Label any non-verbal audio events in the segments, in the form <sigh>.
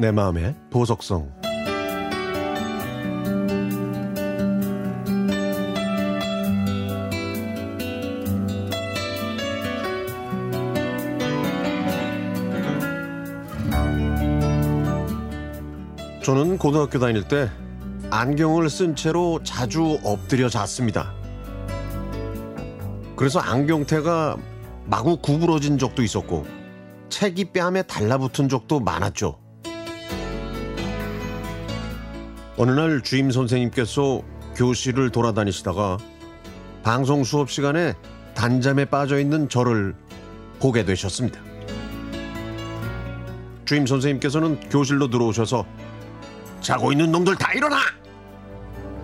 내 마음의 보석성 저는 고등학교 다닐 때 안경을 쓴 채로 자주 엎드려 잤습니다. 그래서 안경테가 마구 구부러진 적도 있었고 책이 뺨에 달라붙은 적도 많았죠. 어느 날 주임 선생님께서 교실을 돌아다니시다가 방송 수업 시간에 단잠에 빠져 있는 저를 보게 되셨습니다. 주임 선생님께서는 교실로 들어오셔서 자고 있는 놈들 다 일어나!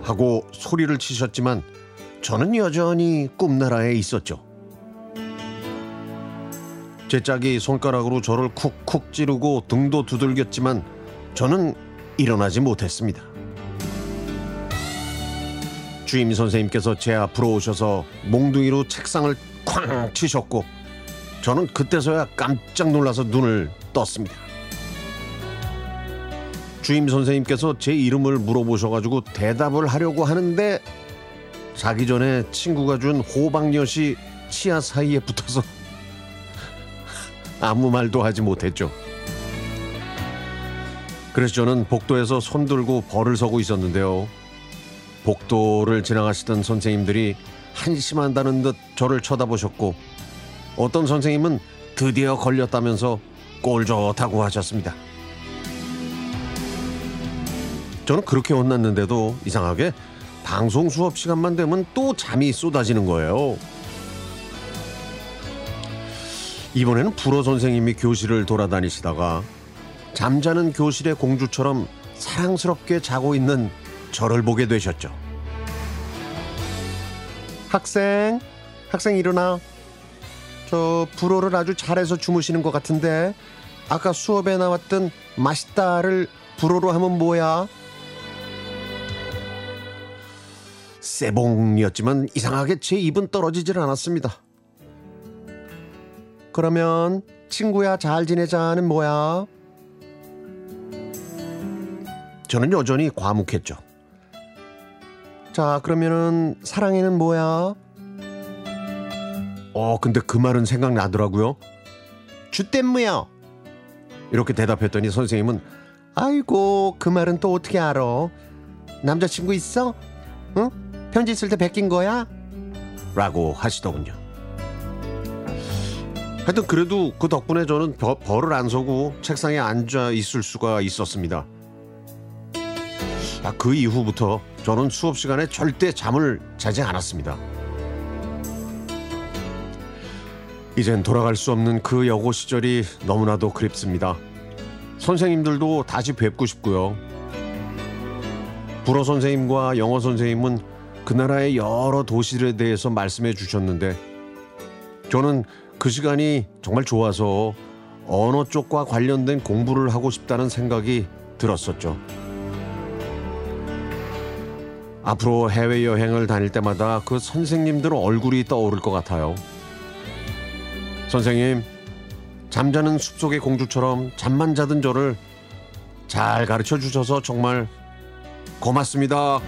하고 소리를 치셨지만 저는 여전히 꿈나라에 있었죠. 제 짝이 손가락으로 저를 쿡쿡 찌르고 등도 두들겼지만 저는 일어나지 못했습니다. 주임 선생님께서 제 앞으로 오셔서 몽둥이로 책상을 쾅 치셨고 저는 그때서야 깜짝 놀라서 눈을 떴습니다. 주임 선생님께서 제 이름을 물어보셔가지고 대답을 하려고 하는데 자기 전에 친구가 준 호박엿이 치아 사이에 붙어서 <laughs> 아무 말도 하지 못했죠. 그래서 저는 복도에서 손 들고 벌을 서고 있었는데요. 복도를 지나가시던 선생님들이 한심한다는 듯 저를 쳐다보셨고 어떤 선생님은 드디어 걸렸다면서 꼴 좋다고 하셨습니다. 저는 그렇게 혼났는데도 이상하게 방송 수업 시간만 되면 또 잠이 쏟아지는 거예요. 이번에는 불어 선생님이 교실을 돌아다니시다가 잠자는 교실의 공주처럼 사랑스럽게 자고 있는 저를 보게 되셨죠. 학생, 학생 일어나. 저 불어를 아주 잘해서 주무시는 것 같은데 아까 수업에 나왔던 맛있다를 불어로 하면 뭐야? 세봉이었지만 이상하게 제 입은 떨어지질 않았습니다. 그러면 친구야 잘 지내자는 뭐야? 저는 여전히 과묵했죠. 자 그러면은 사랑해는 뭐야? 어 근데 그 말은 생각나더라고요. 주땜무요. 이렇게 대답했더니 선생님은 아이고 그 말은 또 어떻게 알아? 남자친구 있어? 응? 편지 쓸 때 베낀 거야? 라고 하시더군요. 하여튼 그래도 그 덕분에 저는 버, 벌을 안 서고 책상에 앉아 있을 수가 있었습니다. 아, 그 이후부터 저는 수업 시간에 절대 잠을 자지 않았습니다. 이젠 돌아갈 수 없는 그 여고 시절이 너무나도 그립습니다. 선생님들도 다시 뵙고 싶고요. 불어 선생님과 영어 선생님은 그 나라의 여러 도시들에 대해서 말씀해 주셨는데 저는 그 시간이 정말 좋아서 언어 쪽과 관련된 공부를 하고 싶다는 생각이 들었었죠. 앞으로 해외 여행을 다닐 때마다 그 선생님들 얼굴이 떠오를 것 같아요. 선생님, 잠자는 숲속의 공주처럼 잠만 자던 저를 잘 가르쳐 주셔서 정말 고맙습니다.